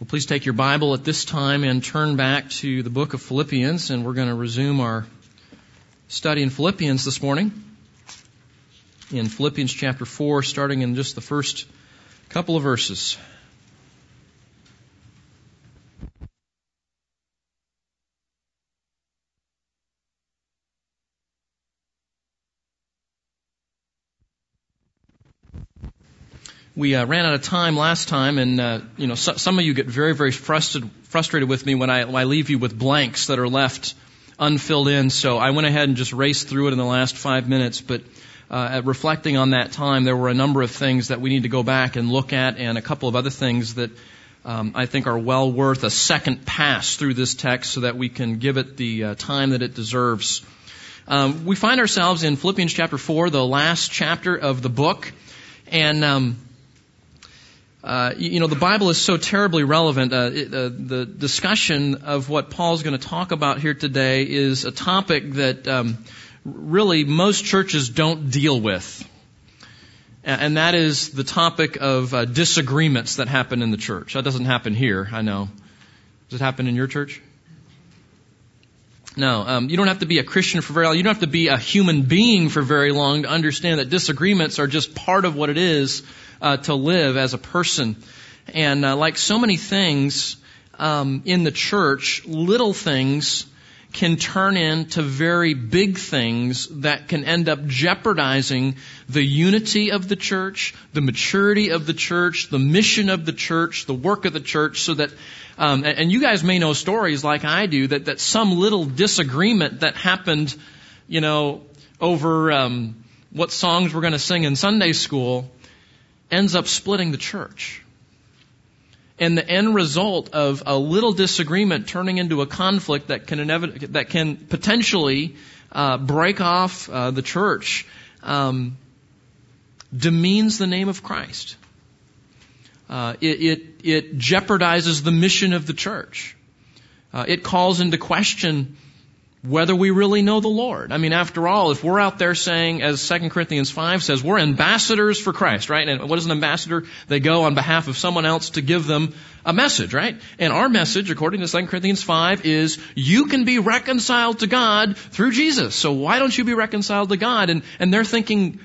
Well, please take your Bible at this time and turn back to the book of Philippians, and we're going to resume our study in Philippians this morning. In Philippians chapter 4, starting in just the first couple of verses. We uh, ran out of time last time, and uh, you know so, some of you get very, very frustrated frustrated with me when I, when I leave you with blanks that are left unfilled in. So I went ahead and just raced through it in the last five minutes. But uh, reflecting on that time, there were a number of things that we need to go back and look at, and a couple of other things that um, I think are well worth a second pass through this text, so that we can give it the uh, time that it deserves. Um, we find ourselves in Philippians chapter four, the last chapter of the book, and um, uh, you know, the Bible is so terribly relevant. Uh, it, uh, the discussion of what Paul's going to talk about here today is a topic that um, really most churches don't deal with. And that is the topic of uh, disagreements that happen in the church. That doesn't happen here, I know. Does it happen in your church? No, um, you don't have to be a Christian for very long. You don't have to be a human being for very long to understand that disagreements are just part of what it is uh, to live as a person. And uh, like so many things um, in the church, little things can turn into very big things that can end up jeopardizing the unity of the church, the maturity of the church, the mission of the church, the work of the church, so that um, and you guys may know stories like I do that that some little disagreement that happened, you know, over um, what songs we're going to sing in Sunday school ends up splitting the church. And the end result of a little disagreement turning into a conflict that can inevit- that can potentially uh, break off uh, the church um, demeans the name of Christ. Uh, it, it, it, jeopardizes the mission of the church. Uh, it calls into question whether we really know the Lord. I mean, after all, if we're out there saying, as 2 Corinthians 5 says, we're ambassadors for Christ, right? And what is an ambassador? They go on behalf of someone else to give them a message, right? And our message, according to 2 Corinthians 5, is you can be reconciled to God through Jesus. So why don't you be reconciled to God? And, and they're thinking,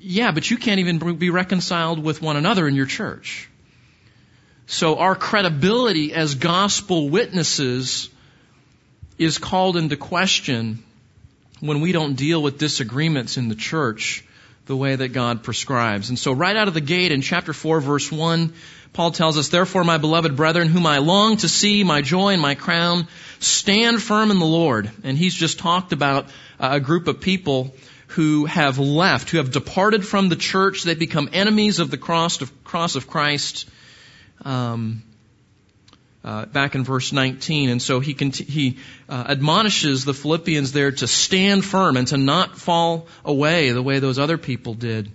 yeah, but you can't even be reconciled with one another in your church. So our credibility as gospel witnesses is called into question when we don't deal with disagreements in the church the way that God prescribes. And so right out of the gate in chapter 4 verse 1, Paul tells us, Therefore, my beloved brethren, whom I long to see, my joy and my crown, stand firm in the Lord. And he's just talked about a group of people who have left, who have departed from the church. They become enemies of the cross of, cross of Christ. Um, uh, back in verse 19. And so he, he uh, admonishes the Philippians there to stand firm and to not fall away the way those other people did.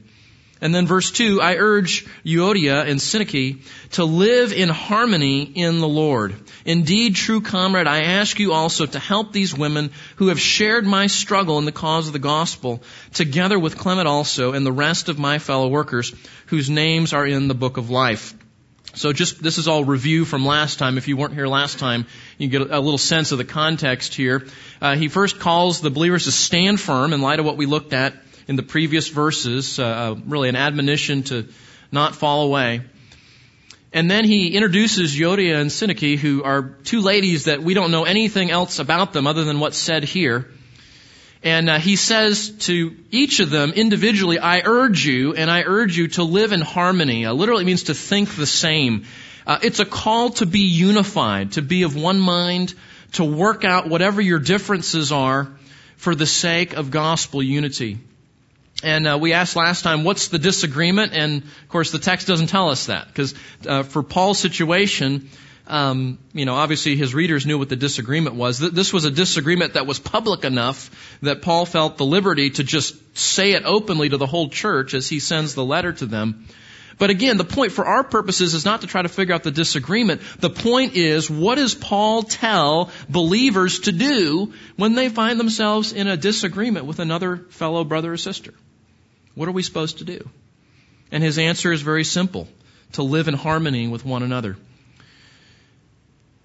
And then verse 2, I urge Euodia and Syntyche to live in harmony in the Lord. Indeed, true comrade, I ask you also to help these women who have shared my struggle in the cause of the gospel, together with Clement also and the rest of my fellow workers whose names are in the book of life. So just, this is all review from last time. If you weren't here last time, you get a, little sense of the context here. Uh, he first calls the believers to stand firm in light of what we looked at in the previous verses, uh, uh, really an admonition to not fall away. And then he introduces Euodia and Syntyche, who are two ladies that we don't know anything else about them other than what's said here. And uh, he says to each of them individually, I urge you, and I urge you to live in harmony. Uh, literally means to think the same. Uh, it's a call to be unified, to be of one mind, to work out whatever your differences are for the sake of gospel unity. And uh, we asked last time, what's the disagreement? And of course, the text doesn't tell us that because uh, for Paul's situation, um, you know, obviously his readers knew what the disagreement was. This was a disagreement that was public enough that Paul felt the liberty to just say it openly to the whole church as he sends the letter to them. But again, the point for our purposes is not to try to figure out the disagreement. The point is, what does Paul tell believers to do when they find themselves in a disagreement with another fellow brother or sister? What are we supposed to do? And his answer is very simple. To live in harmony with one another.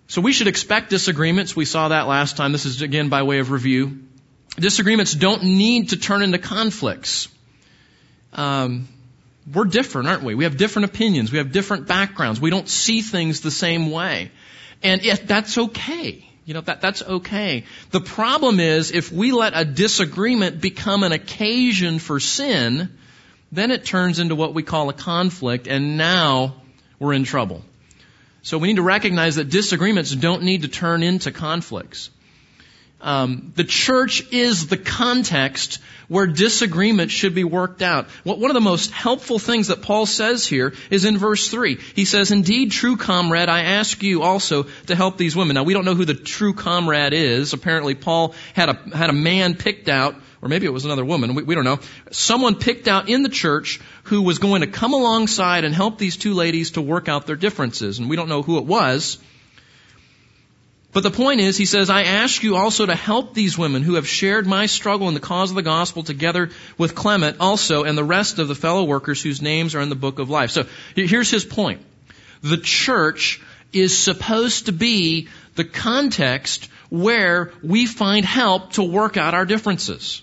So we should expect disagreements. We saw that last time. This is again by way of review. Disagreements don't need to turn into conflicts. Um, we're different, aren't we? We have different opinions. We have different backgrounds. We don't see things the same way. And if that's okay. You know, that, that's okay. The problem is if we let a disagreement become an occasion for sin, then it turns into what we call a conflict, and now we're in trouble. So we need to recognize that disagreements don't need to turn into conflicts. Um, the church is the context where disagreement should be worked out. One of the most helpful things that Paul says here is in verse 3. He says, Indeed, true comrade, I ask you also to help these women. Now, we don't know who the true comrade is. Apparently, Paul had a, had a man picked out, or maybe it was another woman, we, we don't know. Someone picked out in the church who was going to come alongside and help these two ladies to work out their differences. And we don't know who it was. But the point is, he says, I ask you also to help these women who have shared my struggle in the cause of the gospel together with Clement also and the rest of the fellow workers whose names are in the book of life. So here's his point. The church is supposed to be the context where we find help to work out our differences.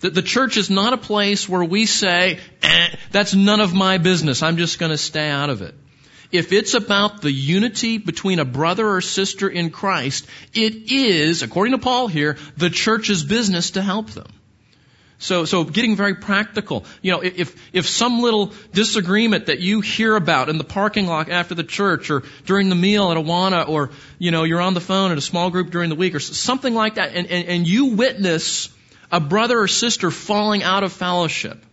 That the church is not a place where we say, eh, that's none of my business. I'm just going to stay out of it. If it's about the unity between a brother or sister in Christ, it is, according to Paul here, the church's business to help them. So, so getting very practical. You know, if, if some little disagreement that you hear about in the parking lot after the church or during the meal at Awana or, you know, you're on the phone at a small group during the week or something like that and, and, and you witness a brother or sister falling out of fellowship,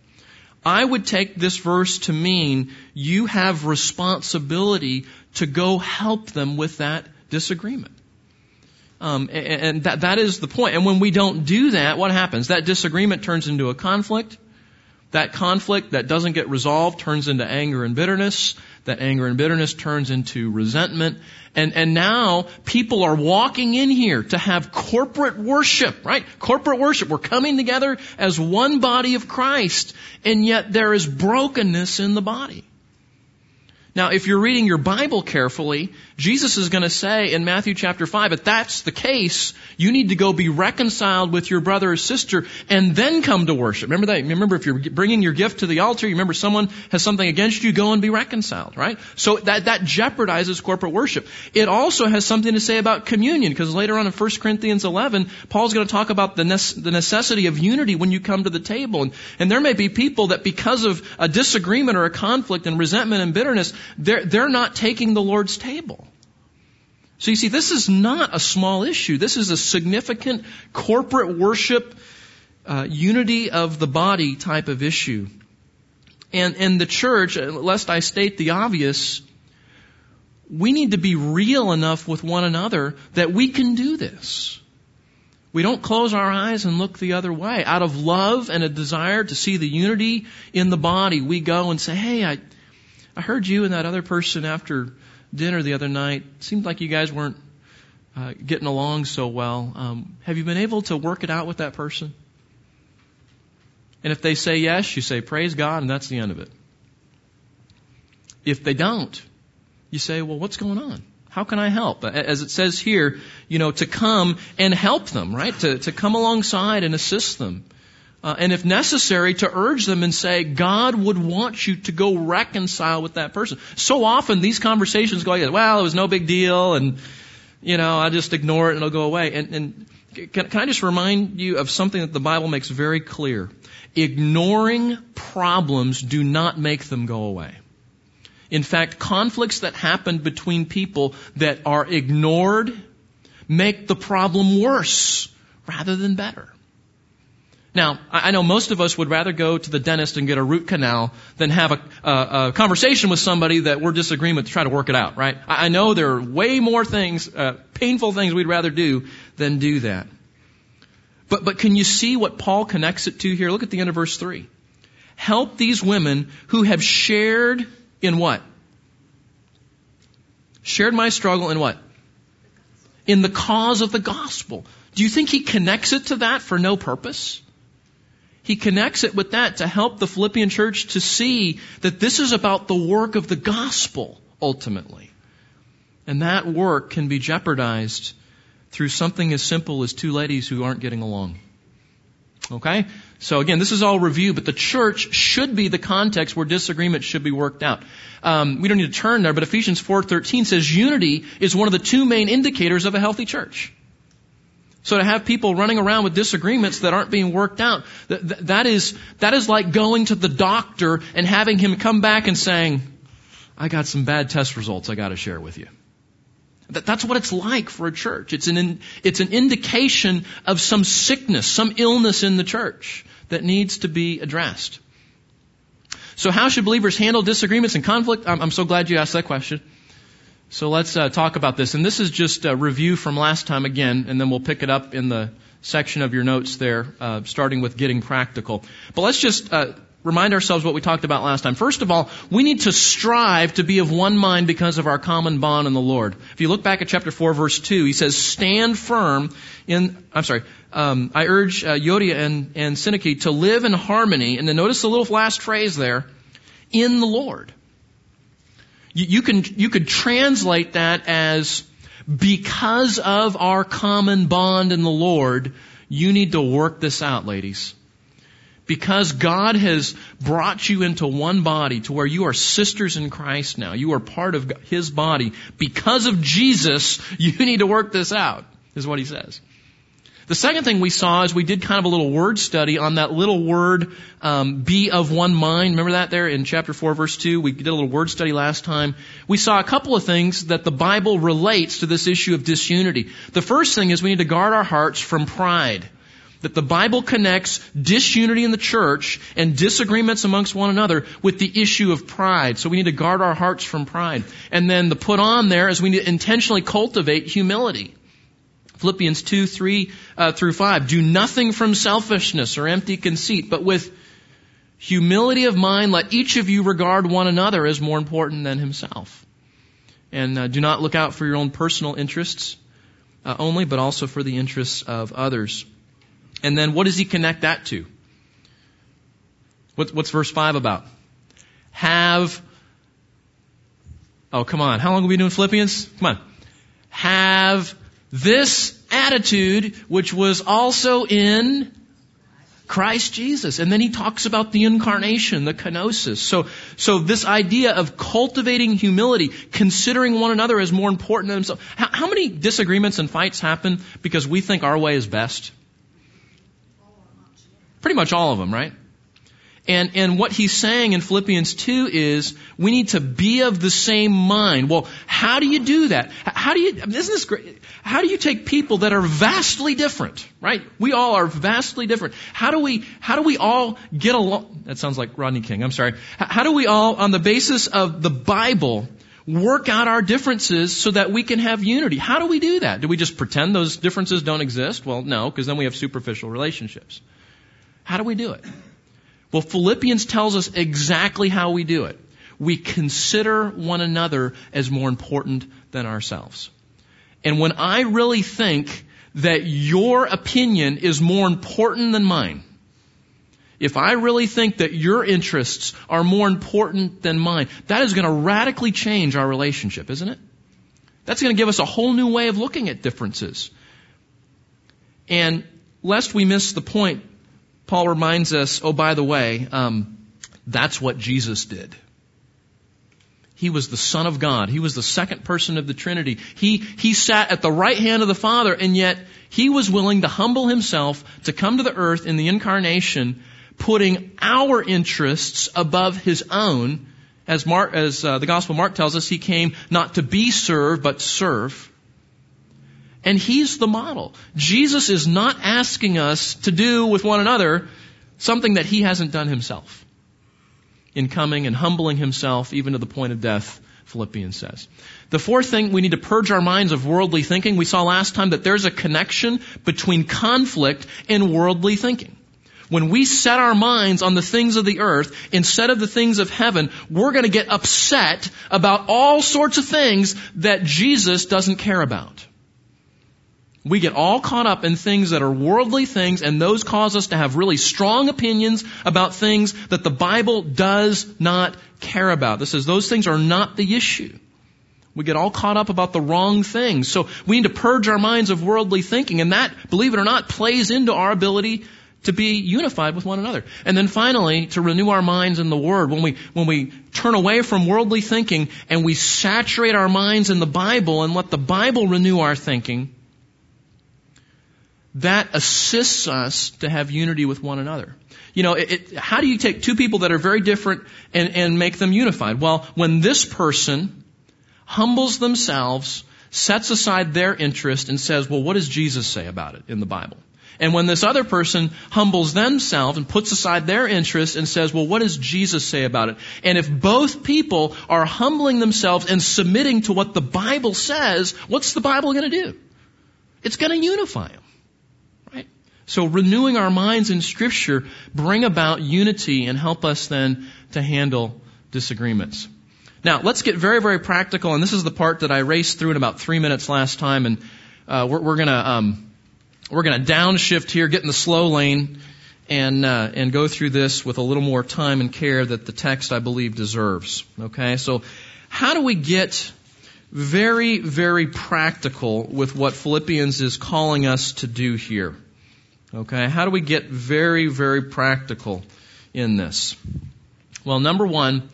I would take this verse to mean you have responsibility to go help them with that disagreement. Um, and, and that, that is the point. And when we don't do that, what happens? That disagreement turns into a conflict. That conflict that doesn't get resolved turns into anger and bitterness. That anger and bitterness turns into resentment. And, and now people are walking in here to have corporate worship, right? Corporate worship. We're coming together as one body of Christ, and yet there is brokenness in the body. Now, if you're reading your Bible carefully, Jesus is going to say in Matthew chapter 5, if that's the case, you need to go be reconciled with your brother or sister and then come to worship. Remember that? Remember if you're bringing your gift to the altar, you remember someone has something against you, go and be reconciled, right? So that, that jeopardizes corporate worship. It also has something to say about communion, because later on in 1 Corinthians 11, Paul's going to talk about the, the necessity of unity when you come to the table. And, and there may be people that because of a disagreement or a conflict and resentment and bitterness, they're, they're not taking the Lord's table. So you see, this is not a small issue. This is a significant corporate worship, uh, unity of the body type of issue. And, and the church, uh, lest I state the obvious, we need to be real enough with one another that we can do this. We don't close our eyes and look the other way. Out of love and a desire to see the unity in the body, we go and say, hey, I, I heard you and that other person after dinner the other night. Seemed like you guys weren't uh, getting along so well. Um, have you been able to work it out with that person? And if they say yes, you say, Praise God, and that's the end of it. If they don't, you say, Well, what's going on? How can I help? As it says here, you know, to come and help them, right? To, to come alongside and assist them. Uh, and if necessary, to urge them and say, God would want you to go reconcile with that person. So often these conversations go like, well, it was no big deal, and, you know, I just ignore it and it'll go away. And, and can, can I just remind you of something that the Bible makes very clear? Ignoring problems do not make them go away. In fact, conflicts that happen between people that are ignored make the problem worse rather than better. Now, I know most of us would rather go to the dentist and get a root canal than have a, a, a conversation with somebody that we're disagreeing with to try to work it out, right? I know there are way more things, uh, painful things we'd rather do than do that. But, but can you see what Paul connects it to here? Look at the end of verse 3. Help these women who have shared in what? Shared my struggle in what? In the cause of the gospel. Do you think he connects it to that for no purpose? He connects it with that to help the Philippian church to see that this is about the work of the gospel ultimately. And that work can be jeopardized through something as simple as two ladies who aren't getting along. Okay? So again, this is all review, but the church should be the context where disagreement should be worked out. Um, we don't need to turn there, but Ephesians 4.13 says unity is one of the two main indicators of a healthy church. So to have people running around with disagreements that aren't being worked out, that, that is, that is like going to the doctor and having him come back and saying, I got some bad test results I gotta share with you. That, that's what it's like for a church. It's an, it's an indication of some sickness, some illness in the church that needs to be addressed. So how should believers handle disagreements and conflict? I'm, I'm so glad you asked that question. So let's uh, talk about this. And this is just a review from last time again, and then we'll pick it up in the section of your notes there, uh, starting with getting practical. But let's just uh, remind ourselves what we talked about last time. First of all, we need to strive to be of one mind because of our common bond in the Lord. If you look back at chapter 4 verse 2, he says, stand firm in, I'm sorry, um, I urge uh, Euodia and, and Syntyche to live in harmony, and then notice the little last phrase there, in the Lord. You, you can, you could translate that as, because of our common bond in the Lord, you need to work this out, ladies. Because God has brought you into one body to where you are sisters in Christ now. You are part of His body. Because of Jesus, you need to work this out, is what He says. The second thing we saw is we did kind of a little word study on that little word, um, be of one mind. Remember that there in chapter 4 verse 2? We did a little word study last time. We saw a couple of things that the Bible relates to this issue of disunity. The first thing is we need to guard our hearts from pride that the Bible connects disunity in the church and disagreements amongst one another with the issue of pride. So we need to guard our hearts from pride. And then the put on there is we need to intentionally cultivate humility. Philippians 2, 3 uh, through 5. Do nothing from selfishness or empty conceit, but with humility of mind let each of you regard one another as more important than himself. And uh, do not look out for your own personal interests uh, only, but also for the interests of others. And then what does he connect that to? What, what's verse 5 about? Have, oh come on, how long have we been doing Philippians? Come on. Have this attitude which was also in Christ Jesus. And then he talks about the incarnation, the kenosis. So, so this idea of cultivating humility, considering one another as more important than himself. How, how many disagreements and fights happen because we think our way is best? Pretty much all of them, right? And, and what he's saying in Philippians 2 is we need to be of the same mind. Well, how do you do that? How do you, isn't this great? How do you take people that are vastly different, right? We all are vastly different. How do we, how do we all get along? That sounds like Rodney King. I'm sorry. How do we all, on the basis of the Bible, work out our differences so that we can have unity? How do we do that? Do we just pretend those differences don't exist? Well, no, because then we have superficial relationships. How do we do it? Well, Philippians tells us exactly how we do it. We consider one another as more important than ourselves. And when I really think that your opinion is more important than mine, if I really think that your interests are more important than mine, that is going to radically change our relationship, isn't it? That's going to give us a whole new way of looking at differences. And lest we miss the point, Paul reminds us, oh, by the way, um, that's what Jesus did. He was the Son of God. He was the second person of the Trinity. He, he sat at the right hand of the Father, and yet he was willing to humble himself to come to the earth in the incarnation, putting our interests above his own. As, Mark, as uh, the Gospel Mark tells us, he came not to be served, but serve. And He's the model. Jesus is not asking us to do with one another something that He hasn't done Himself. In coming and humbling Himself even to the point of death, Philippians says. The fourth thing, we need to purge our minds of worldly thinking. We saw last time that there's a connection between conflict and worldly thinking. When we set our minds on the things of the earth instead of the things of heaven, we're going to get upset about all sorts of things that Jesus doesn't care about. We get all caught up in things that are worldly things, and those cause us to have really strong opinions about things that the Bible does not care about. This says those things are not the issue. We get all caught up about the wrong things. So we need to purge our minds of worldly thinking, and that, believe it or not, plays into our ability to be unified with one another. And then finally, to renew our minds in the Word. When we, when we turn away from worldly thinking and we saturate our minds in the Bible and let the Bible renew our thinking, that assists us to have unity with one another. You know, it, it, how do you take two people that are very different and, and make them unified? Well, when this person humbles themselves, sets aside their interest, and says, well, what does Jesus say about it in the Bible? And when this other person humbles themselves and puts aside their interest and says, well, what does Jesus say about it? And if both people are humbling themselves and submitting to what the Bible says, what's the Bible going to do? It's going to unify them. So renewing our minds in scripture bring about unity and help us then to handle disagreements. Now, let's get very, very practical, and this is the part that I raced through in about three minutes last time, and uh, we're, we're to um, we're to downshift here, get in the slow lane, and uh, and go through this with a little more time and care that the text I believe deserves. Okay, so how do we get very very practical with what Philippians is calling us to do here? Okay, how do we get very very practical in this? Well, number one.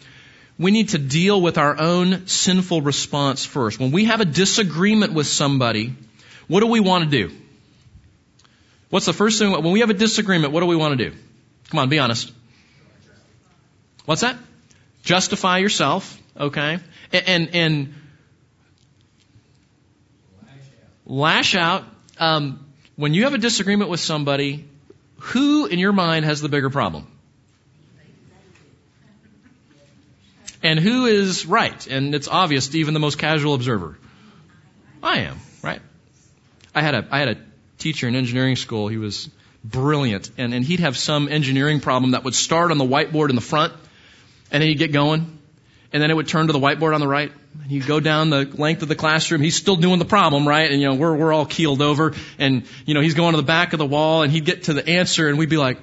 We need to deal with our own sinful response first. When we have a disagreement with somebody, what do we want to do? What's the first thing, when we have a disagreement, what do we want to do? Come on, be honest. What's that? Justify yourself, okay? And, and, and lash out. Um, when you have a disagreement with somebody, who in your mind has the bigger problem? And who is right? And it's obvious to even the most casual observer. I am, right? I had a, I had a teacher in engineering school. He was brilliant. And, and he'd have some engineering problem that would start on the whiteboard in the front, and then he'd get going, and then it would turn to the whiteboard on the right. And he'd go down the length of the classroom. He's still doing the problem, right? And, you know, we're, we're all keeled over. And, you know, he's going to the back of the wall, and he'd get to the answer, and we'd be like,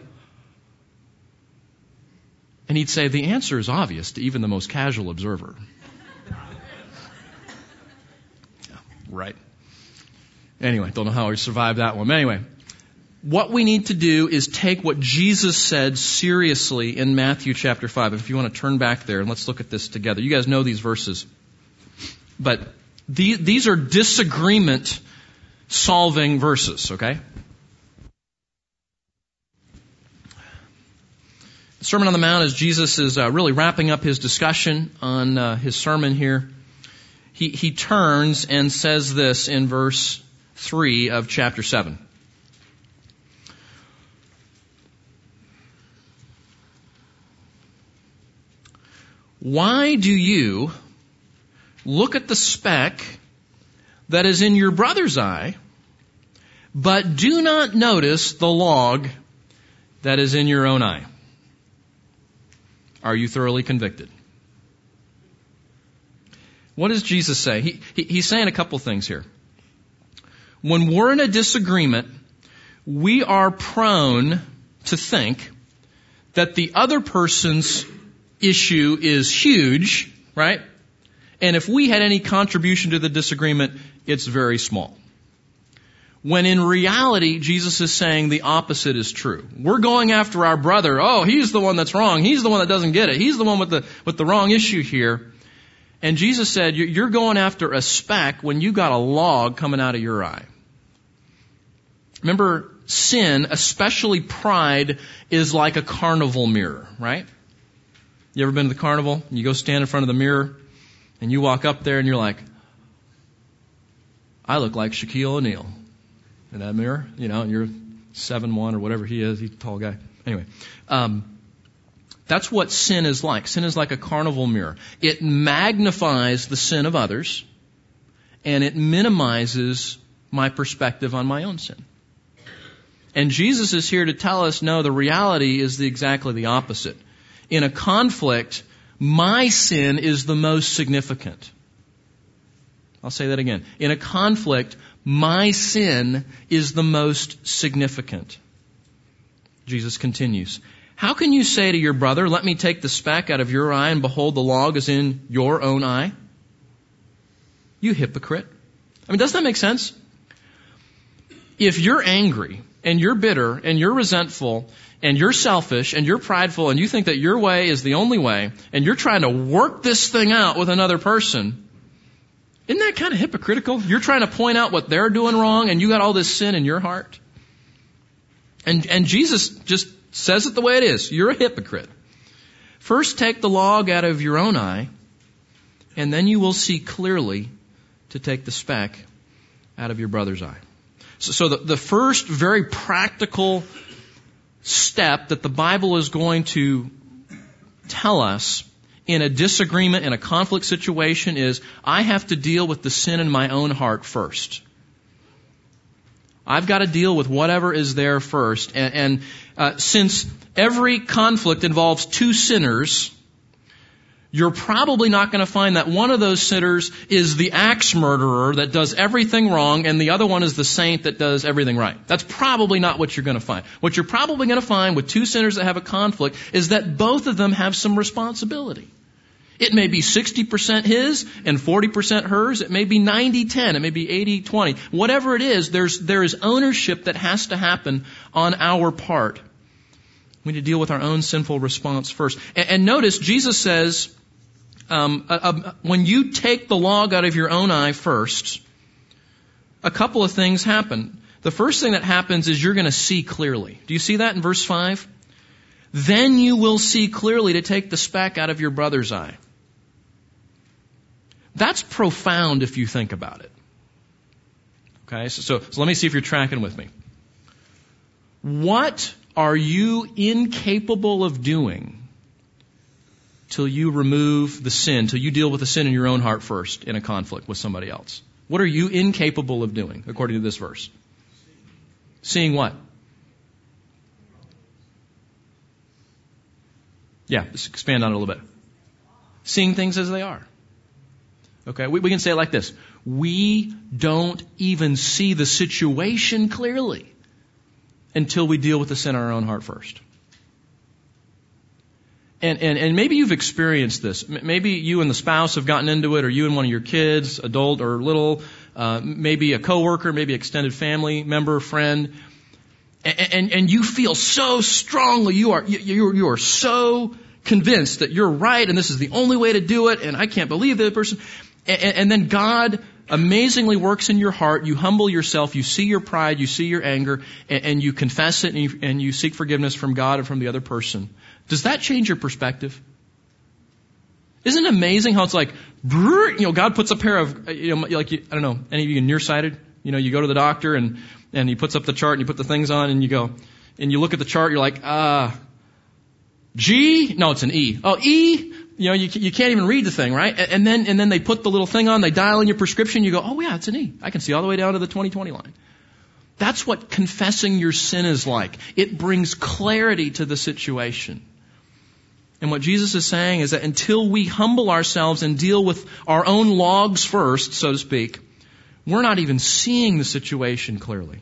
and he'd say, the answer is obvious to even the most casual observer. yeah, right. Anyway, don't know how we survived that one. But anyway, what we need to do is take what Jesus said seriously in Matthew chapter 5. If you want to turn back there and let's look at this together. You guys know these verses. But these are disagreement solving verses, okay? The Sermon on the Mount, as Jesus is uh, really wrapping up his discussion on uh, his sermon here, he, he turns and says this in verse 3 of chapter 7. Why do you look at the speck that is in your brother's eye, but do not notice the log that is in your own eye? Are you thoroughly convicted? What does Jesus say? He, he, he's saying a couple things here when we're in a disagreement, we are prone to think that the other person's issue is huge, right? And if we had any contribution to the disagreement, it's very small. When in reality, Jesus is saying the opposite is true. We're going after our brother. Oh, he's the one that's wrong. He's the one that doesn't get it. He's the one with the, with the wrong issue here. And Jesus said, you're going after a speck when you got a log coming out of your eye. Remember, sin, especially pride, is like a carnival mirror, right? You ever been to the carnival? You go stand in front of the mirror and you walk up there and you're like, I look like Shaquille O'Neal in that mirror, you know, you're seven one or whatever he is, he's a tall guy. Anyway, um, that's what sin is like. Sin is like a carnival mirror. It magnifies the sin of others and it minimizes my perspective on my own sin. And Jesus is here to tell us, no, the reality is the, exactly the opposite. In a conflict, my sin is the most significant. I'll say that again. In a conflict, my sin is the most significant. Jesus continues. How can you say to your brother, let me take the speck out of your eye and behold the log is in your own eye? You hypocrite. I mean, doesn't that make sense? If you're angry and you're bitter and you're resentful and you're selfish and you're prideful and you think that your way is the only way and you're trying to work this thing out with another person, isn't that kind of hypocritical? You're trying to point out what they're doing wrong and you got all this sin in your heart. And, and Jesus just says it the way it is. You're a hypocrite. First take the log out of your own eye and then you will see clearly to take the speck out of your brother's eye. So, so the, the first very practical step that the Bible is going to tell us in a disagreement, in a conflict situation is I have to deal with the sin in my own heart first. I've got to deal with whatever is there first. And, and uh, since every conflict involves two sinners, you're probably not going to find that one of those sinners is the axe murderer that does everything wrong and the other one is the saint that does everything right. That's probably not what you're going to find. What you're probably going to find with two sinners that have a conflict is that both of them have some responsibility. It may be 60% his and 40% hers. It may be 90-10. It may be 80-20. Whatever it is, there's, there is ownership that has to happen on our part. We need to deal with our own sinful response first. And, and notice, Jesus says, um, uh, uh, when you take the log out of your own eye first, a couple of things happen. The first thing that happens is you're going to see clearly. Do you see that in verse 5? Then you will see clearly to take the speck out of your brother's eye. That's profound if you think about it. Okay, so, so, so let me see if you're tracking with me. What are you incapable of doing till you remove the sin, till you deal with the sin in your own heart first in a conflict with somebody else? What are you incapable of doing, according to this verse? Seeing what? Yeah, let's expand on it a little bit. Seeing things as they are. Okay, we, we can say it like this. We don't even see the situation clearly until we deal with the sin in our own heart first. And, and, and maybe you've experienced this. Maybe you and the spouse have gotten into it, or you and one of your kids, adult or little, uh, maybe a coworker, maybe extended family member, friend, and, and, and you feel so strongly, you are, you, you are so convinced that you're right and this is the only way to do it and I can't believe the person. And, and then God amazingly works in your heart. You humble yourself. You see your pride. You see your anger and, and you confess it and you, and you seek forgiveness from God and from the other person. Does that change your perspective? Isn't it amazing how it's like, you know, God puts a pair of, you know, like, I don't know, any of you nearsighted? You know, you go to the doctor and, and he puts up the chart and you put the things on and you go, and you look at the chart, you're like, ah, uh, G? No, it's an E. Oh, E? You know, you, you can't even read the thing, right? And then, and then they put the little thing on, they dial in your prescription, you go, oh yeah, it's an E. I can see all the way down to the 2020 line. That's what confessing your sin is like. It brings clarity to the situation. And what Jesus is saying is that until we humble ourselves and deal with our own logs first, so to speak, we're not even seeing the situation clearly.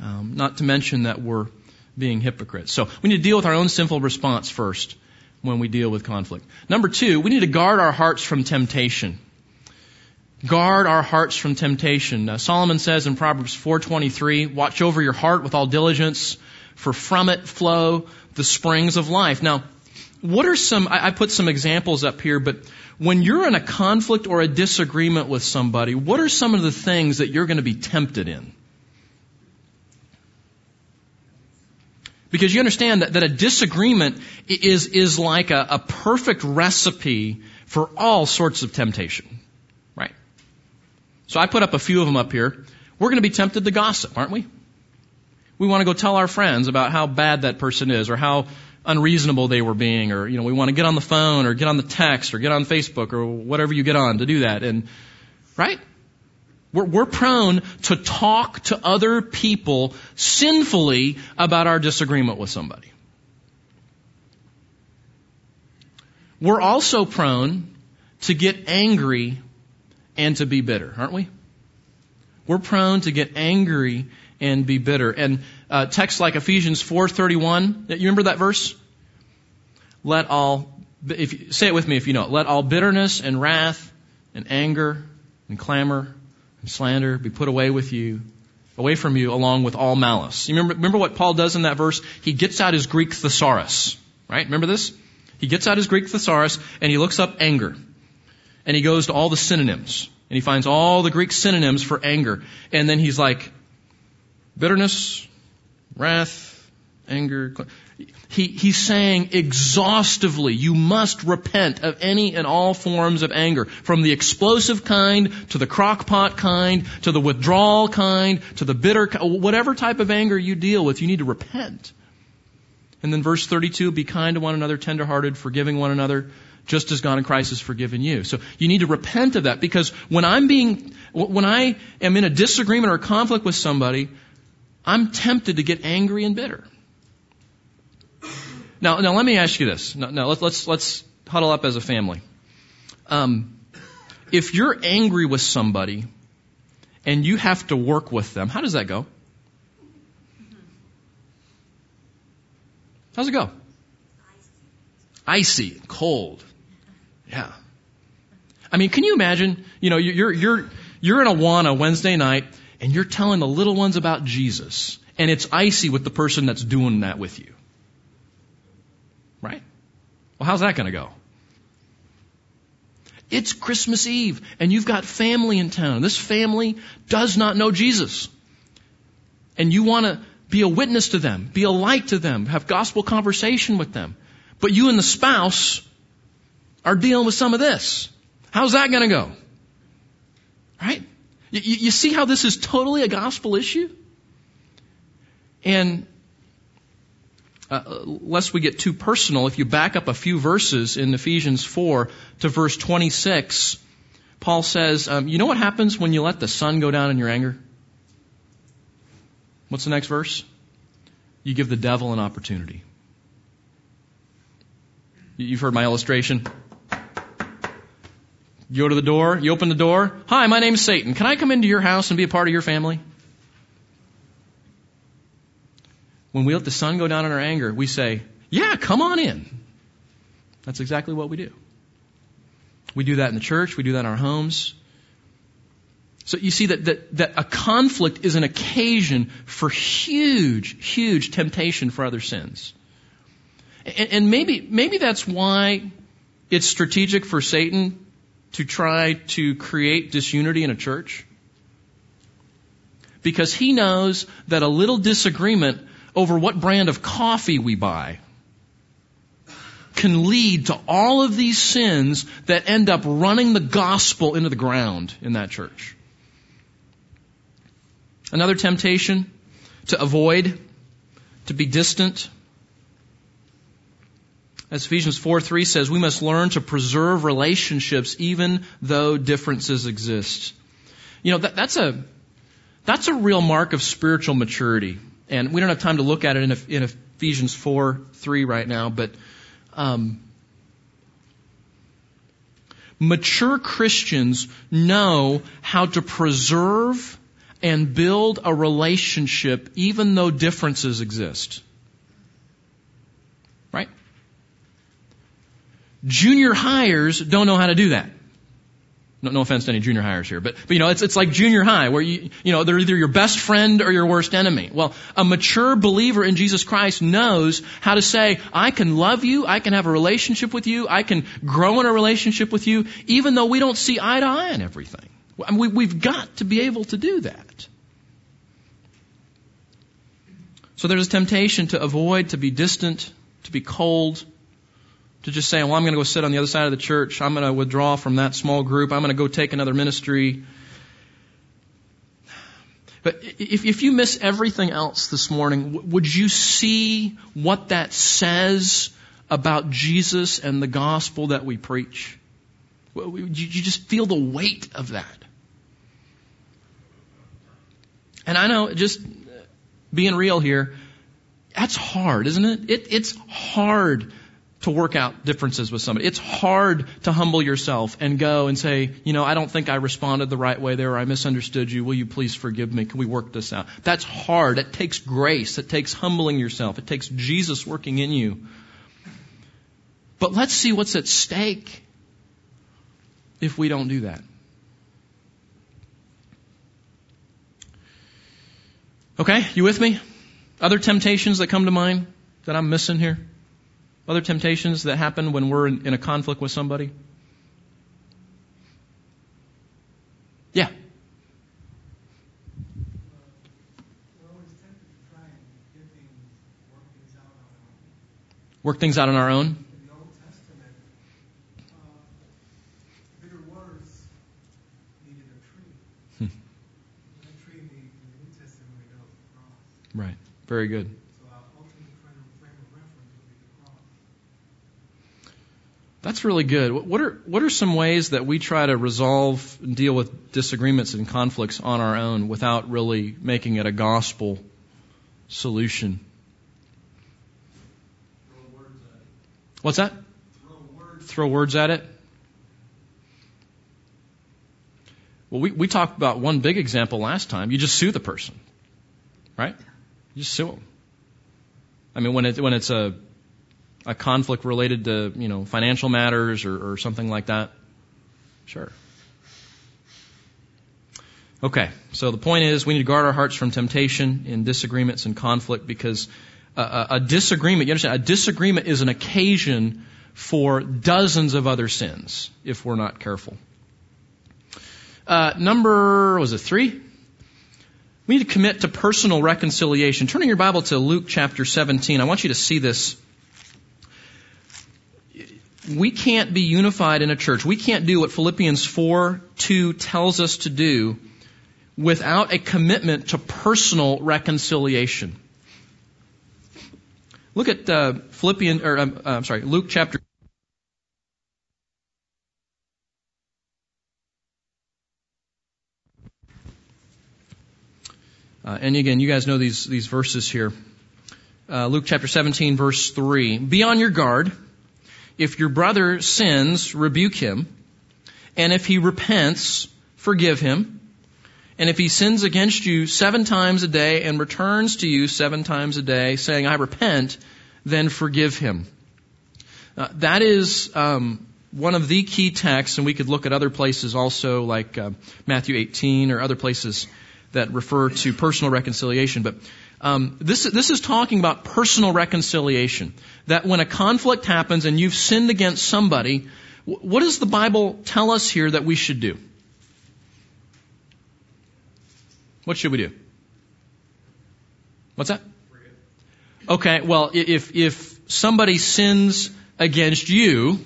Um, not to mention that we're being hypocrites. So we need to deal with our own sinful response first when we deal with conflict. Number two, we need to guard our hearts from temptation. Guard our hearts from temptation. Uh, Solomon says in Proverbs 4:23, "Watch over your heart with all diligence, for from it flow the springs of life. Now, what are some, I, I put some examples up here, but when you're in a conflict or a disagreement with somebody, what are some of the things that you're going to be tempted in? Because you understand that, that a disagreement is, is like a, a perfect recipe for all sorts of temptation. Right? So I put up a few of them up here. We're going to be tempted to gossip, aren't we? We want to go tell our friends about how bad that person is or how unreasonable they were being or, you know, we want to get on the phone or get on the text or get on Facebook or whatever you get on to do that. And, right? We're, we're prone to talk to other people sinfully about our disagreement with somebody. We're also prone to get angry and to be bitter, aren't we? We're prone to get angry and be bitter. And uh, texts like Ephesians 4:31, you remember that verse? Let all if say it with me if you know it. Let all bitterness and wrath and anger and clamor and slander be put away with you, away from you, along with all malice. You remember, remember what Paul does in that verse? He gets out his Greek thesaurus, right? Remember this? He gets out his Greek thesaurus and he looks up anger. And he goes to all the synonyms. And he finds all the Greek synonyms for anger. And then he's like, bitterness, wrath, anger. He, he's saying exhaustively, you must repent of any and all forms of anger, from the explosive kind to the crockpot kind to the withdrawal kind to the bitter, whatever type of anger you deal with, you need to repent. And then verse 32, be kind to one another, tenderhearted, forgiving one another, just as God in Christ has forgiven you. So you need to repent of that because when I'm being, when I am in a disagreement or a conflict with somebody, I'm tempted to get angry and bitter. Now, now let me ask you this. Now, now let's, let's, let's huddle up as a family. Um, if you're angry with somebody and you have to work with them, how does that go? How's it go? Icy, cold. Yeah. I mean, can you imagine? You know, you're you're you're in Awana Wednesday night, and you're telling the little ones about Jesus, and it's icy with the person that's doing that with you. Right? Well, how's that going to go? It's Christmas Eve, and you've got family in town. This family does not know Jesus. And you want to be a witness to them, be a light to them, have gospel conversation with them. But you and the spouse are dealing with some of this. How's that going to go? Right? You, you see how this is totally a gospel issue? And uh, lest we get too personal, if you back up a few verses in Ephesians 4 to verse 26, Paul says, um, You know what happens when you let the sun go down in your anger? What's the next verse? You give the devil an opportunity. You've heard my illustration. You go to the door, you open the door. Hi, my name's Satan. Can I come into your house and be a part of your family? When we let the sun go down in our anger, we say, Yeah, come on in. That's exactly what we do. We do that in the church, we do that in our homes. So you see that, that, that a conflict is an occasion for huge, huge temptation for other sins. And, and maybe, maybe that's why it's strategic for Satan to try to create disunity in a church. Because he knows that a little disagreement over what brand of coffee we buy can lead to all of these sins that end up running the gospel into the ground in that church. Another temptation to avoid, to be distant. As Ephesians 4 3 says, we must learn to preserve relationships even though differences exist. You know, that, that's a, that's a real mark of spiritual maturity. And we don't have time to look at it in, in Ephesians 4 3 right now, but um, mature Christians know how to preserve and build a relationship even though differences exist. Junior hires don't know how to do that. No, no offense to any junior hires here, but, but you know, it's, it's like junior high where you, you know, they're either your best friend or your worst enemy. Well, a mature believer in Jesus Christ knows how to say, I can love you, I can have a relationship with you, I can grow in a relationship with you, even though we don't see eye to eye on everything. I mean, we, we've got to be able to do that. So there's a temptation to avoid, to be distant, to be cold, to just say, well, I'm going to go sit on the other side of the church. I'm going to withdraw from that small group. I'm going to go take another ministry. But if, if you miss everything else this morning, would you see what that says about Jesus and the gospel that we preach? Would you just feel the weight of that. And I know, just being real here, that's hard, isn't it? it it's hard to work out differences with somebody. It's hard to humble yourself and go and say, you know, I don't think I responded the right way there or I misunderstood you. Will you please forgive me? Can we work this out? That's hard. It takes grace. It takes humbling yourself. It takes Jesus working in you. But let's see what's at stake. if we don't do that. Okay, you with me? Other temptations that come to mind that I'm missing here? Other temptations that happen when we're in, in a conflict with somebody? Yeah. Work things out on our own? Hmm. Right. Hmm. Very good. That's really good. What are what are some ways that we try to resolve and deal with disagreements and conflicts on our own without really making it a gospel solution? What's that? Throw words. Throw words at it. Well, we, we talked about one big example last time. You just sue the person, right? You just sue them. I mean, when it when it's a a conflict related to you know financial matters or, or something like that, sure. Okay, so the point is we need to guard our hearts from temptation in disagreements and conflict because a, a disagreement, you understand, a disagreement is an occasion for dozens of other sins if we're not careful. Uh, number was it three? We need to commit to personal reconciliation. Turning your Bible to Luke chapter 17, I want you to see this. We can't be unified in a church. We can't do what Philippians 4 2 tells us to do without a commitment to personal reconciliation. Look at uh, Philippians, or um, uh, I'm sorry, Luke chapter Uh, and again, you guys know these, these verses here. Uh, Luke chapter 17 verse 3. Be on your guard. If your brother sins, rebuke him. And if he repents, forgive him. And if he sins against you seven times a day and returns to you seven times a day, saying, I repent, then forgive him. Uh, that is um, one of the key texts, and we could look at other places also, like uh, Matthew 18 or other places that refer to personal reconciliation. But um, this this is talking about personal reconciliation. That when a conflict happens and you've sinned against somebody, what does the Bible tell us here that we should do? What should we do? What's that? Okay, well, if if somebody sins against you,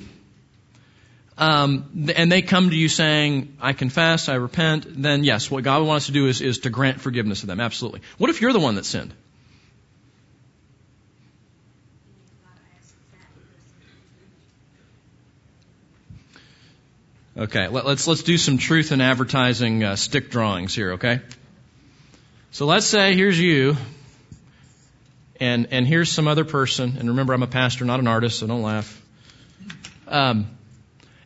um, and they come to you saying, I confess, I repent, then yes, what God wants to do is, is to grant forgiveness to them. Absolutely. What if you're the one that sinned? Okay, let, us let's, let's do some truth in advertising uh, stick drawings here, okay? So let's say here's you, and and here's some other person, and remember I'm a pastor, not an artist, so don't laugh. Um,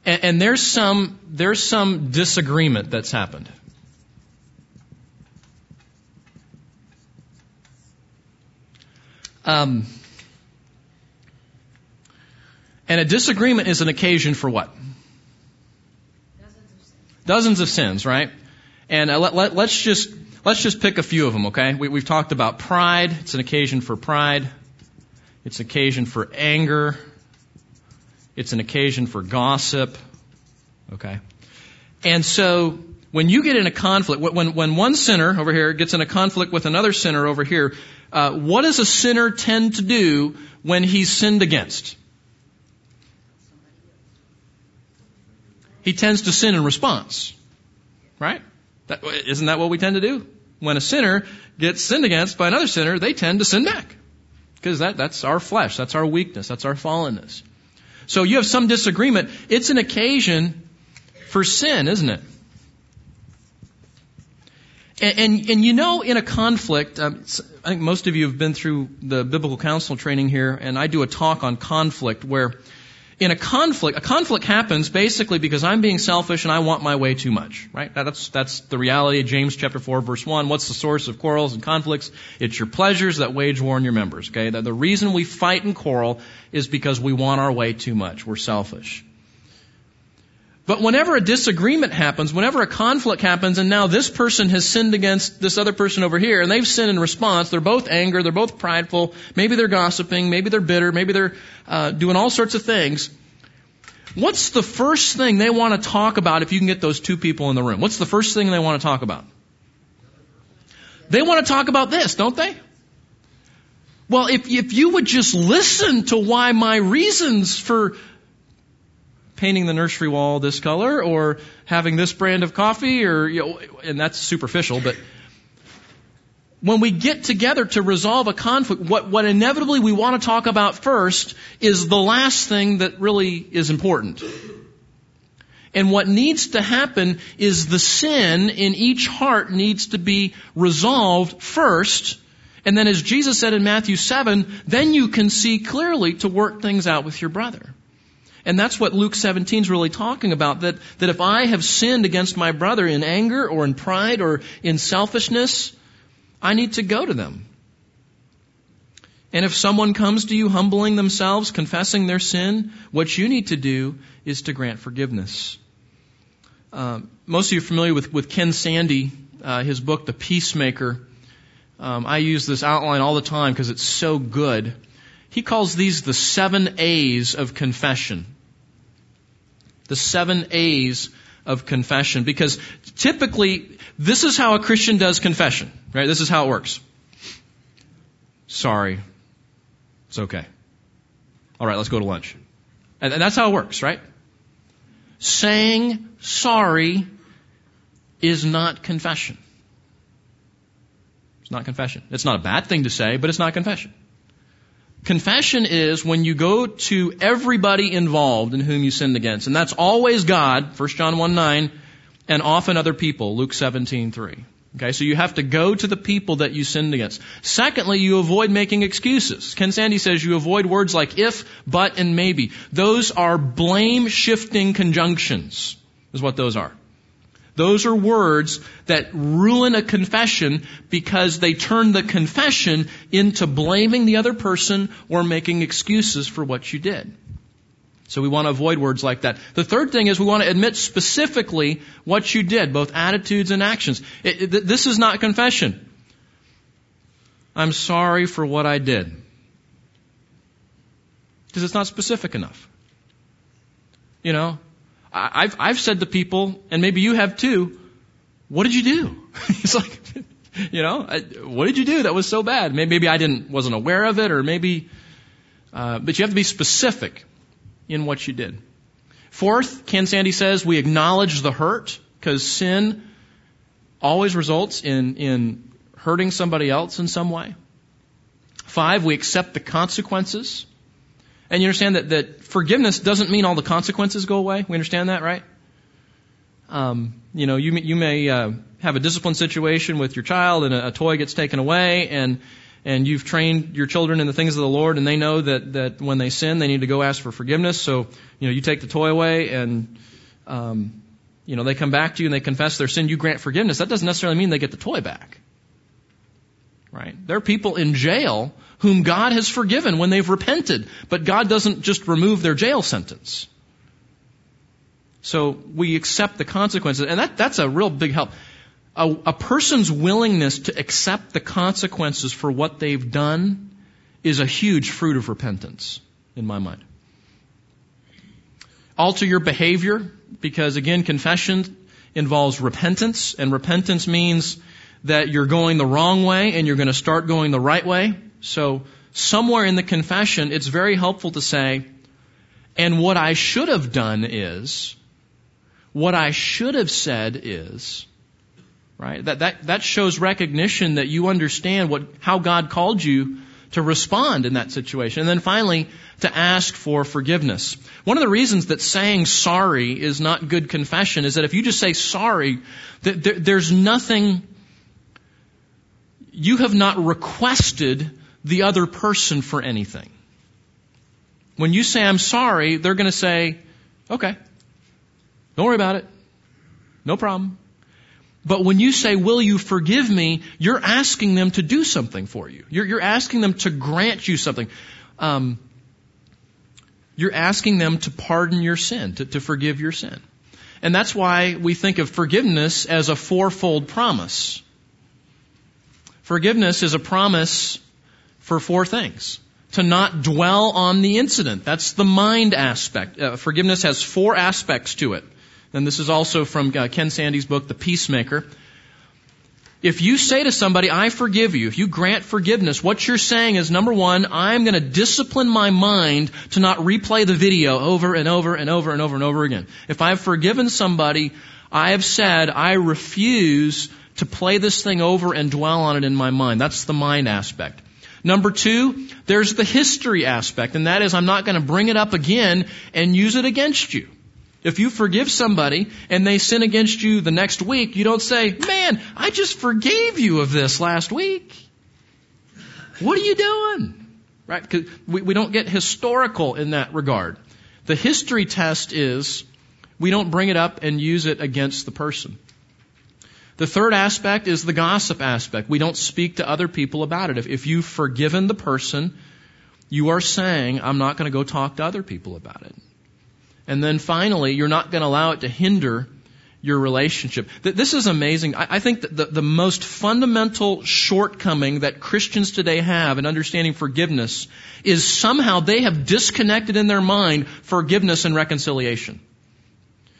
and, and there's some there's some disagreement that's happened. Um, and a disagreement is an occasion for what? Dozens of sins. Dozens of sins, right? And uh, let, let, let's just let's just pick a few of them, okay? We, we've talked about pride. It's an occasion for pride. It's occasion for anger. It's an occasion for gossip. Okay? And so, when you get in a conflict, when, when one sinner over here gets in a conflict with another sinner over here, uh, what does a sinner tend to do when he's sinned against? He tends to sin in response. Right? That, isn't that what we tend to do? When a sinner gets sinned against by another sinner, they tend to sin back. Because that, that's our flesh, that's our weakness, that's our fallenness. So you have some disagreement. It's an occasion for sin, isn't it? And, and, and you know, in a conflict, um, I think most of you have been through the biblical counsel training here, and I do a talk on conflict where in a conflict, a conflict happens basically because I'm being selfish and I want my way too much, right? That's, that's the reality of James chapter 4 verse 1. What's the source of quarrels and conflicts? It's your pleasures that wage war on your members, okay? The, the reason we fight and quarrel is because we want our way too much. We're selfish. But whenever a disagreement happens, whenever a conflict happens, and now this person has sinned against this other person over here, and they've sinned in response, they're both angry, they're both prideful, maybe they're gossiping, maybe they're bitter, maybe they're uh, doing all sorts of things. What's the first thing they want to talk about if you can get those two people in the room? What's the first thing they want to talk about? They want to talk about this, don't they? Well, if, if you would just listen to why my reasons for painting the nursery wall this color or having this brand of coffee or, you know, and that's superficial, but when we get together to resolve a conflict, what, what inevitably we want to talk about first is the last thing that really is important. And what needs to happen is the sin in each heart needs to be resolved first. And then as Jesus said in Matthew 7, then you can see clearly to work things out with your brother. And that's what Luke 17 is really talking about, that, that if I have sinned against my brother in anger or in pride or in selfishness, I need to go to them. And if someone comes to you humbling themselves, confessing their sin, what you need to do is to grant forgiveness. Uh, most of you are familiar with, with Ken Sande, uh, his book, The Peacemaker. Um, I use this outline all the time because it's so good. He calls these the seven A's of confession. The seven A's of confession. Because typically, this is how a Christian does confession, right? This is how it works. Sorry. It's okay. All right, let's go to lunch. And that's how it works, right? Saying sorry is not confession. It's not confession. It's not a bad thing to say, but it's not confession. Confession is when you go to everybody involved in whom you sinned against, and that's always God, 1 John 1 9, and often other people, Luke 17 3. Okay, so you have to go to the people that you sinned against. Secondly, you avoid making excuses. Ken Sande says you avoid words like if, but, and maybe. Those are blame shifting conjunctions, is what those are. Those are words that ruin a confession because they turn the confession into blaming the other person or making excuses for what you did. So we want to avoid words like that. The third thing is we want to admit specifically what you did, both attitudes and actions. It, it, this is not confession. I'm sorry for what I did. Because it's not specific enough. You know, I've, I've said to people, and maybe you have too, what did you do? it's like, you know, what did you do that was so bad? Maybe I didn't, wasn't aware of it, or maybe, uh, but you have to be specific in what you did. Fourth, Ken Sande says we acknowledge the hurt, because sin always results in, in hurting somebody else in some way. Five, we accept the consequences. And you understand that, that forgiveness doesn't mean all the consequences go away. We understand that, right? Um, you know, you, you may uh, have a discipline situation with your child and a, a toy gets taken away and and you've trained your children in the things of the Lord and they know that, that when they sin they need to go ask for forgiveness. So, you know, you take the toy away and um, you know, they come back to you and they confess their sin, you grant forgiveness. That doesn't necessarily mean they get the toy back. Right? There are people in jail whom God has forgiven when they've repented, but God doesn't just remove their jail sentence. So we accept the consequences, and that, that's a real big help. A, a person's willingness to accept the consequences for what they've done is a huge fruit of repentance, in my mind. Alter your behavior, because again, confession involves repentance, and repentance means that you're going the wrong way and you're going to start going the right way. So somewhere in the confession, it's very helpful to say, and what I should have done is, what I should have said is, right? That, that, that shows recognition that you understand what, how God called you to respond in that situation. And then finally, to ask for forgiveness. One of the reasons that saying sorry is not good confession is that if you just say sorry, there's nothing, you have not requested the other person for anything. When you say, I'm sorry, they're going to say, okay, don't worry about it. No problem. But when you say, will you forgive me, you're asking them to do something for you. You're, you're asking them to grant you something. Um, you're asking them to pardon your sin, to, to forgive your sin. And that's why we think of forgiveness as a fourfold promise. Forgiveness is a promise for four things. To not dwell on the incident. That's the mind aspect. Uh, forgiveness has four aspects to it. And this is also from uh, Ken Sande's book, The Peacemaker. If you say to somebody, I forgive you, if you grant forgiveness, what you're saying is number one, I'm going to discipline my mind to not replay the video over and over and over and over and over again. If I've forgiven somebody, I have said, I refuse to play this thing over and dwell on it in my mind. That's the mind aspect. Number two, there's the history aspect, and that is I'm not going to bring it up again and use it against you. If you forgive somebody and they sin against you the next week, you don't say, man, I just forgave you of this last week. What are you doing? Right? We, we don't get historical in that regard. The history test is we don't bring it up and use it against the person. The third aspect is the gossip aspect. We don't speak to other people about it. If, if you've forgiven the person, you are saying, I'm not going to go talk to other people about it. And then finally, you're not going to allow it to hinder your relationship. This is amazing. I think that the, the most fundamental shortcoming that Christians today have in understanding forgiveness is somehow they have disconnected in their mind forgiveness and reconciliation.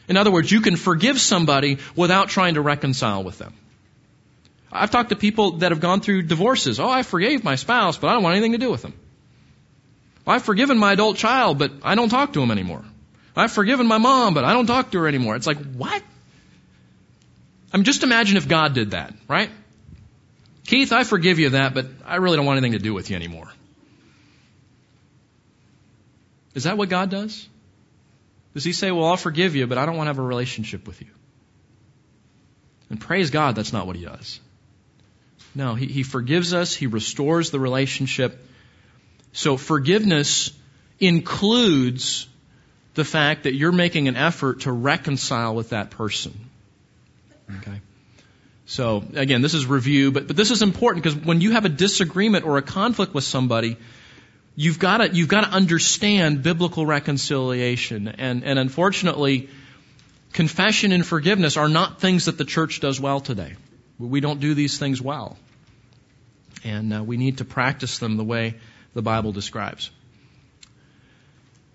In other words, you can forgive somebody without trying to reconcile with them. I've talked to people that have gone through divorces. Oh, I forgave my spouse, but I don't want anything to do with them. Well, I've forgiven my adult child, but I don't talk to him anymore. I've forgiven my mom, but I don't talk to her anymore. It's like, what? I mean, just imagine if God did that, right? Keith, I forgive you that, but I really don't want anything to do with you anymore. Is that what God does? Does He say, well, I'll forgive you, but I don't want to have a relationship with you? And praise God, that's not what He does. No, He, he forgives us, He restores the relationship. So forgiveness includes the fact that you're making an effort to reconcile with that person. Okay? So, again, this is review, but, but this is important because when you have a disagreement or a conflict with somebody, you've got to, you've got to understand biblical reconciliation. And, and unfortunately, confession and forgiveness are not things that the church does well today. We don't do these things well. And uh, we need to practice them the way the Bible describes.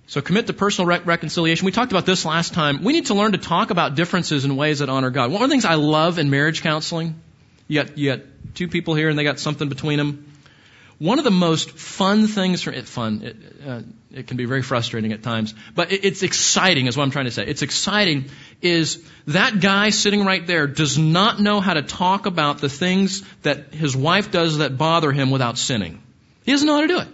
So commit to personal rec- reconciliation. We talked about this last time. We need to learn to talk about differences in ways that honor God. One of the things I love in marriage counseling, you got, you got two people here and they got something between them. One of the most fun things for it, fun, it, uh, it can be very frustrating at times, but it, it's exciting is what I'm trying to say. It's exciting is that guy sitting right there does not know how to talk about the things that his wife does that bother him without sinning. He doesn't know how to do it.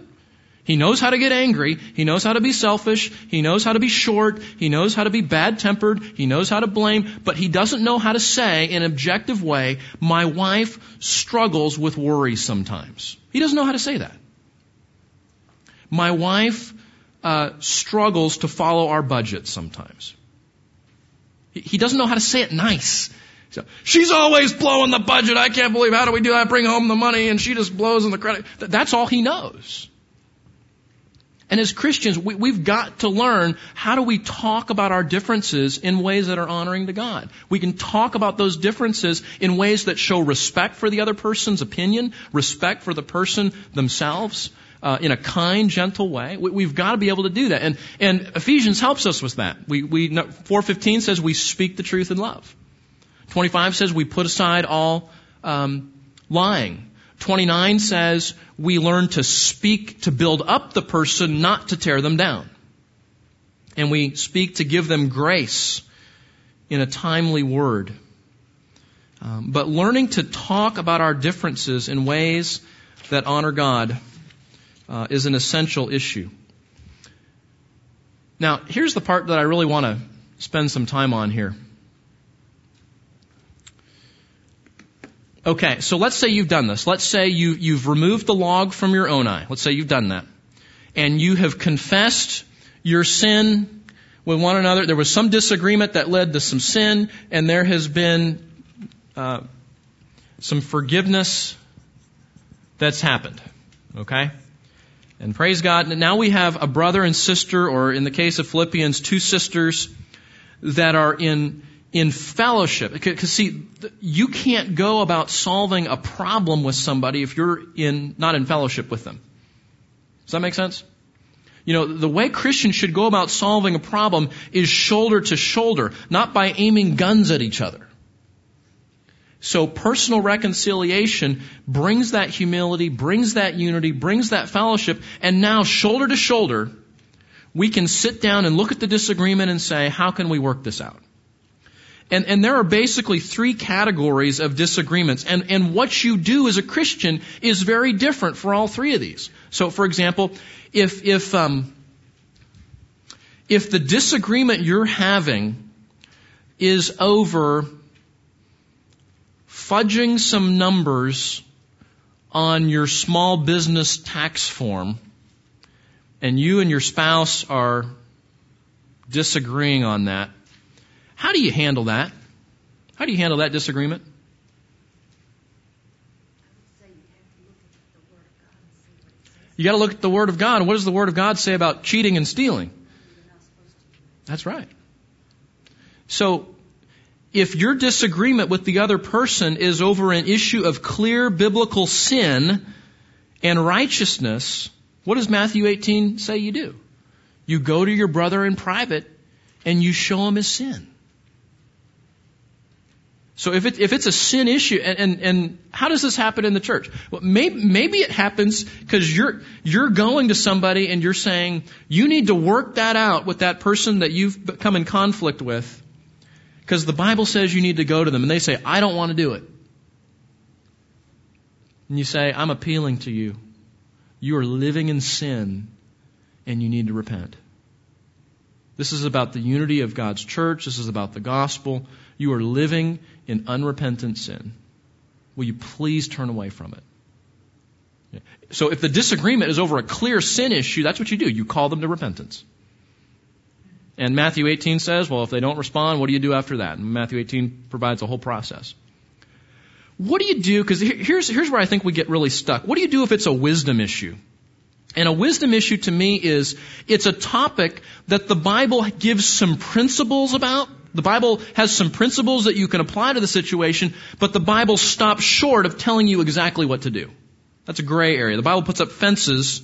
He knows how to get angry. He knows how to be selfish. He knows how to be short. He knows how to be bad tempered. He knows how to blame, but he doesn't know how to say in an objective way, my wife struggles with worry sometimes. He doesn't know how to say that. My wife uh, struggles to follow our budget sometimes. He doesn't know how to say it nice. So, She's always blowing the budget. I can't believe how do we do that? Bring home the money and she just blows in the credit. That's all he knows. And as Christians, we, have got to learn how do we talk about our differences in ways that are honoring to God. We can talk about those differences in ways that show respect for the other person's opinion, respect for the person themselves, uh, in a kind, gentle way. We, have got to be able to do that. And, and Ephesians helps us with that. We, we, 415 says we speak the truth in love. 25 says we put aside all um, lying. 29 says we learn to speak to build up the person, not to tear them down. And we speak to give them grace in a timely word. Um, but learning to talk about our differences in ways that honor God uh, is an essential issue. Now, here's the part that I really want to spend some time on here. Okay, so let's say you've done this. Let's say you, you've removed the log from your own eye. Let's say you've done that. And you have confessed your sin with one another. There was some disagreement that led to some sin, and there has been uh, some forgiveness that's happened. Okay? And praise God, now we have a brother and sister, or in the case of Philippians, two sisters that are in in fellowship. Because see, you can't go about solving a problem with somebody if you're in not in fellowship with them. Does that make sense? You know, the way Christians should go about solving a problem is shoulder to shoulder, not by aiming guns at each other. So personal reconciliation brings that humility, brings that unity, brings that fellowship, and now shoulder to shoulder, we can sit down and look at the disagreement and say, how can we work this out? And, and there are basically three categories of disagreements. And, and what you do as a Christian is very different for all three of these. So, for example, if, if, um, if the disagreement you're having is over fudging some numbers on your small business tax form, and you and your spouse are disagreeing on that, how do you handle that? How do you handle that disagreement? You got to look at the Word of God. What does the Word of God say about cheating and stealing? That's right. So, if your disagreement with the other person is over an issue of clear biblical sin and righteousness, what does Matthew 18 say you do? You go to your brother in private and you show him his sin. So if, it, if it's a sin issue, and, and, and how does this happen in the church? Well, maybe, maybe it happens because you're, you're going to somebody and you're saying, you need to work that out with that person that you've come in conflict with. Because the Bible says you need to go to them. And they say, I don't want to do it. And you say, I'm appealing to you. You are living in sin and you need to repent. This is about the unity of God's church. This is about the gospel. You are living in unrepentant sin. Will you please turn away from it? So if the disagreement is over a clear sin issue, that's what you do. You call them to repentance. And Matthew 18 says, well, if they don't respond, what do you do after that? And Matthew 18 provides a whole process. What do you do? Because here's, here's where I think we get really stuck. What do you do if it's a wisdom issue? And a wisdom issue to me is, it's a topic that the Bible gives some principles about, the Bible has some principles that you can apply to the situation, but the Bible stops short of telling you exactly what to do. That's a gray area. The Bible puts up fences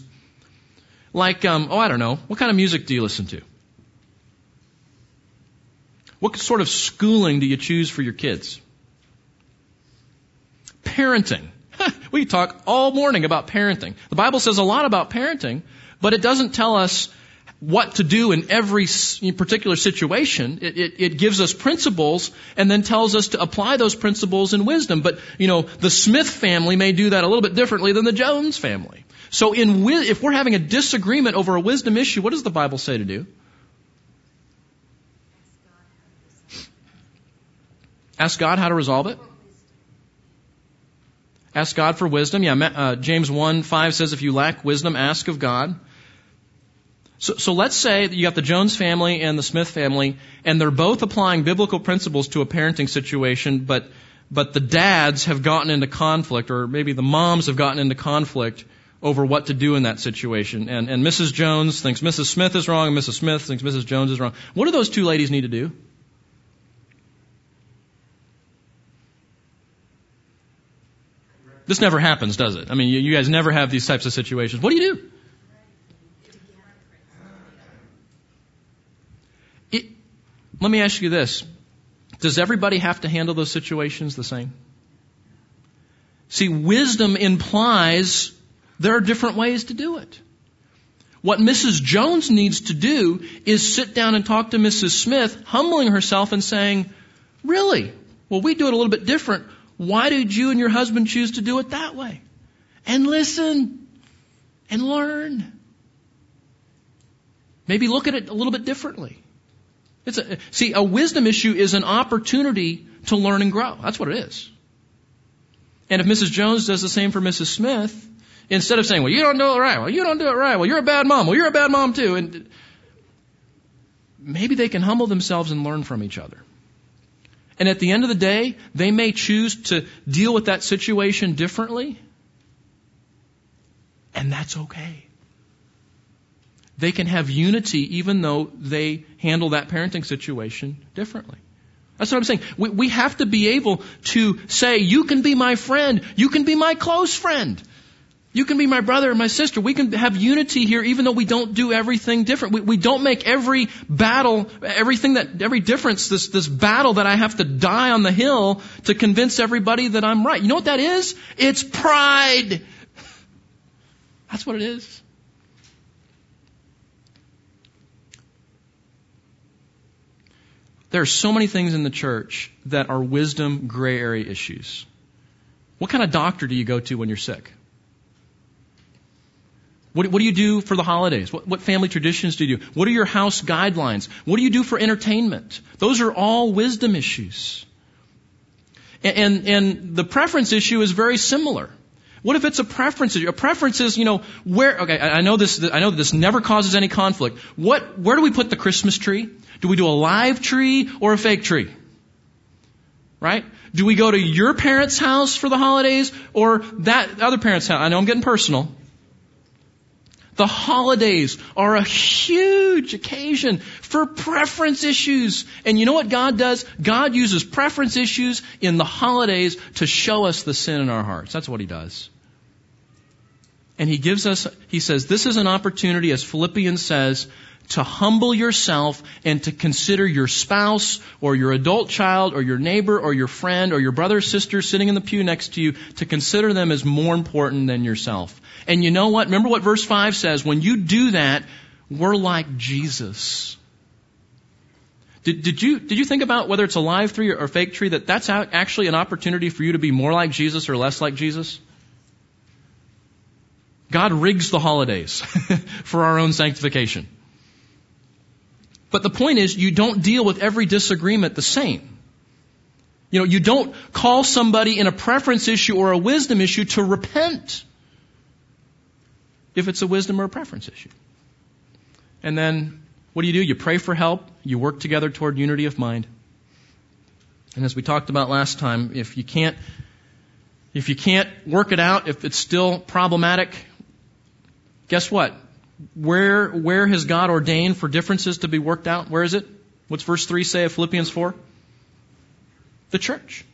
like, um, oh, I don't know. What kind of music do you listen to? What sort of schooling do you choose for your kids? Parenting. we talk all morning about parenting. The Bible says a lot about parenting, but it doesn't tell us what to do in every particular situation. It, it, it, gives us principles and then tells us to apply those principles in wisdom. But, you know, the Smith family may do that a little bit differently than the Jones family. So in, if we're having a disagreement over a wisdom issue, what does the Bible say to do? Ask God how to resolve it. Ask God for wisdom. Yeah, uh, James 1 5 says, if you lack wisdom, ask of God. So, so let's say that you got the Jones family and the Smith family, and they're both applying biblical principles to a parenting situation, but, but the dads have gotten into conflict, or maybe the moms have gotten into conflict over what to do in that situation. And, and Mrs. Jones thinks Mrs. Smith is wrong, and Mrs. Smith thinks Mrs. Jones is wrong. What do those two ladies need to do? This never happens, does it? I mean, you, you guys never have these types of situations. What do you do? Let me ask you this. Does everybody have to handle those situations the same? See, wisdom implies there are different ways to do it. What Mrs. Jones needs to do is sit down and talk to Mrs. Smith, humbling herself and saying, Really? Well, we do it a little bit different. Why did you and your husband choose to do it that way? And listen and learn. Maybe look at it a little bit differently. It's a, see, a wisdom issue is an opportunity to learn and grow. That's what it is. And if Mrs. Jones does the same for Mrs. Smith, instead of saying, well, you don't do it right, well, you don't do it right, well, you're a bad mom, well, you're a bad mom too, and maybe they can humble themselves and learn from each other. And at the end of the day, they may choose to deal with that situation differently, and that's okay. They can have unity even though they handle that parenting situation differently. That's what I'm saying. We, we have to be able to say, you can be my friend. You can be my close friend. You can be my brother or my sister. We can have unity here even though we don't do everything different. We, we don't make every battle, everything that, every difference, this, this battle that I have to die on the hill to convince everybody that I'm right. You know what that is? It's pride. That's what it is. There are so many things in the church that are wisdom gray area issues. What kind of doctor do you go to when you're sick? What, what do you do for the holidays? What, what family traditions do you do? What are your house guidelines? What do you do for entertainment? Those are all wisdom issues. And, and, and the preference issue is very similar. What if it's a preference issue? A preference is, you know, where, okay, I know this, I know this never causes any conflict. What, where do we put the Christmas tree? Do we do a live tree or a fake tree? Right? Do we go to your parents' house for the holidays or that other parent's house? I know I'm getting personal. The holidays are a huge occasion for preference issues. And you know what God does? God uses preference issues in the holidays to show us the sin in our hearts. That's what He does. And He gives us, He says, this is an opportunity, as Philippians says, to humble yourself and to consider your spouse or your adult child or your neighbor or your friend or your brother or sister sitting in the pew next to you, to consider them as more important than yourself. And you know what? Remember what verse 5 says? When you do that, we're like Jesus. Did, did, you, did you think about whether it's a live tree or a fake tree that that's actually an opportunity for you to be more like Jesus or less like Jesus? God rigs the holidays for our own sanctification. But the point is, you don't deal with every disagreement the same. You know, you don't call somebody in a preference issue or a wisdom issue to repent if it's a wisdom or a preference issue. And then, what do you do? You pray for help. You work together toward unity of mind. And as we talked about last time, if you can't, if you can't work it out, if it's still problematic, guess what? Where, where has God ordained for differences to be worked out? Where is it? What's verse 3 say of Philippians 4? The church.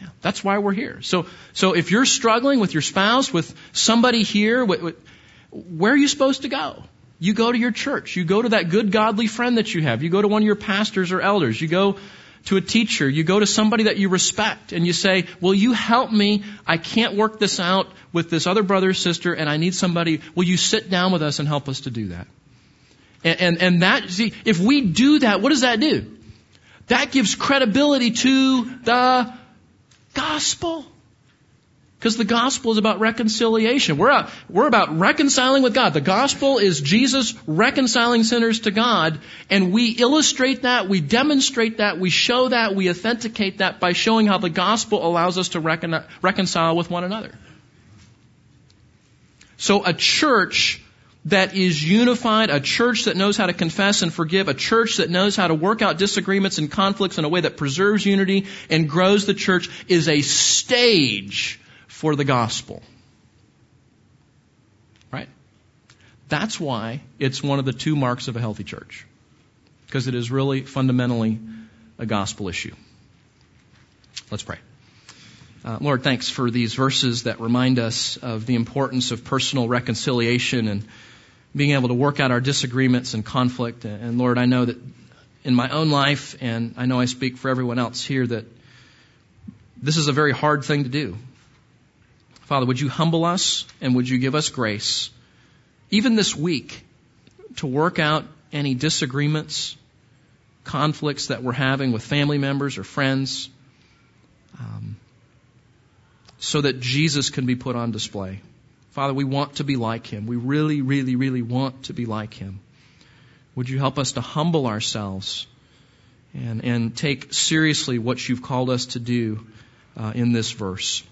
Yeah, that's why we're here. So, so if you're struggling with your spouse, with somebody here, where are you supposed to go? You go to your church. You go to that good godly friend that you have. You go to one of your pastors or elders. You go to a teacher. You go to somebody that you respect and you say, will you help me? I can't work this out with this other brother or sister and I need somebody. Will you sit down with us and help us to do that? And, and, and that, see, if we do that, what does that do? That gives credibility to the gospel. Because the gospel is about reconciliation. We're, a, we're about reconciling with God. The gospel is Jesus reconciling sinners to God, and we illustrate that, we demonstrate that, we show that, we authenticate that by showing how the gospel allows us to recon, reconcile with one another. So a church that is unified, a church that knows how to confess and forgive, a church that knows how to work out disagreements and conflicts in a way that preserves unity and grows the church is a stage for the gospel. Right? That's why it's one of the two marks of a healthy church. Because it is really fundamentally a gospel issue. Let's pray. Uh, Lord, thanks for these verses that remind us of the importance of personal reconciliation and being able to work out our disagreements and conflict. And Lord, I know that in my own life, and I know I speak for everyone else here, that this is a very hard thing to do. Father, would you humble us and would you give us grace, even this week, to work out any disagreements, conflicts that we're having with family members or friends, um, so that Jesus can be put on display. Father, we want to be like him. We really, really, really want to be like him. Would you help us to humble ourselves and, and take seriously what you've called us to do uh, in this verse?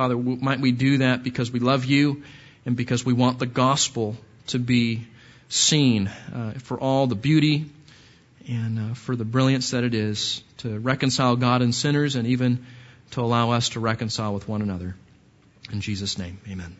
Father, might we do that because we love you and because we want the gospel to be seen uh, for all the beauty and uh, for the brilliance that it is to reconcile God and sinners and even to allow us to reconcile with one another. In Jesus' name, amen.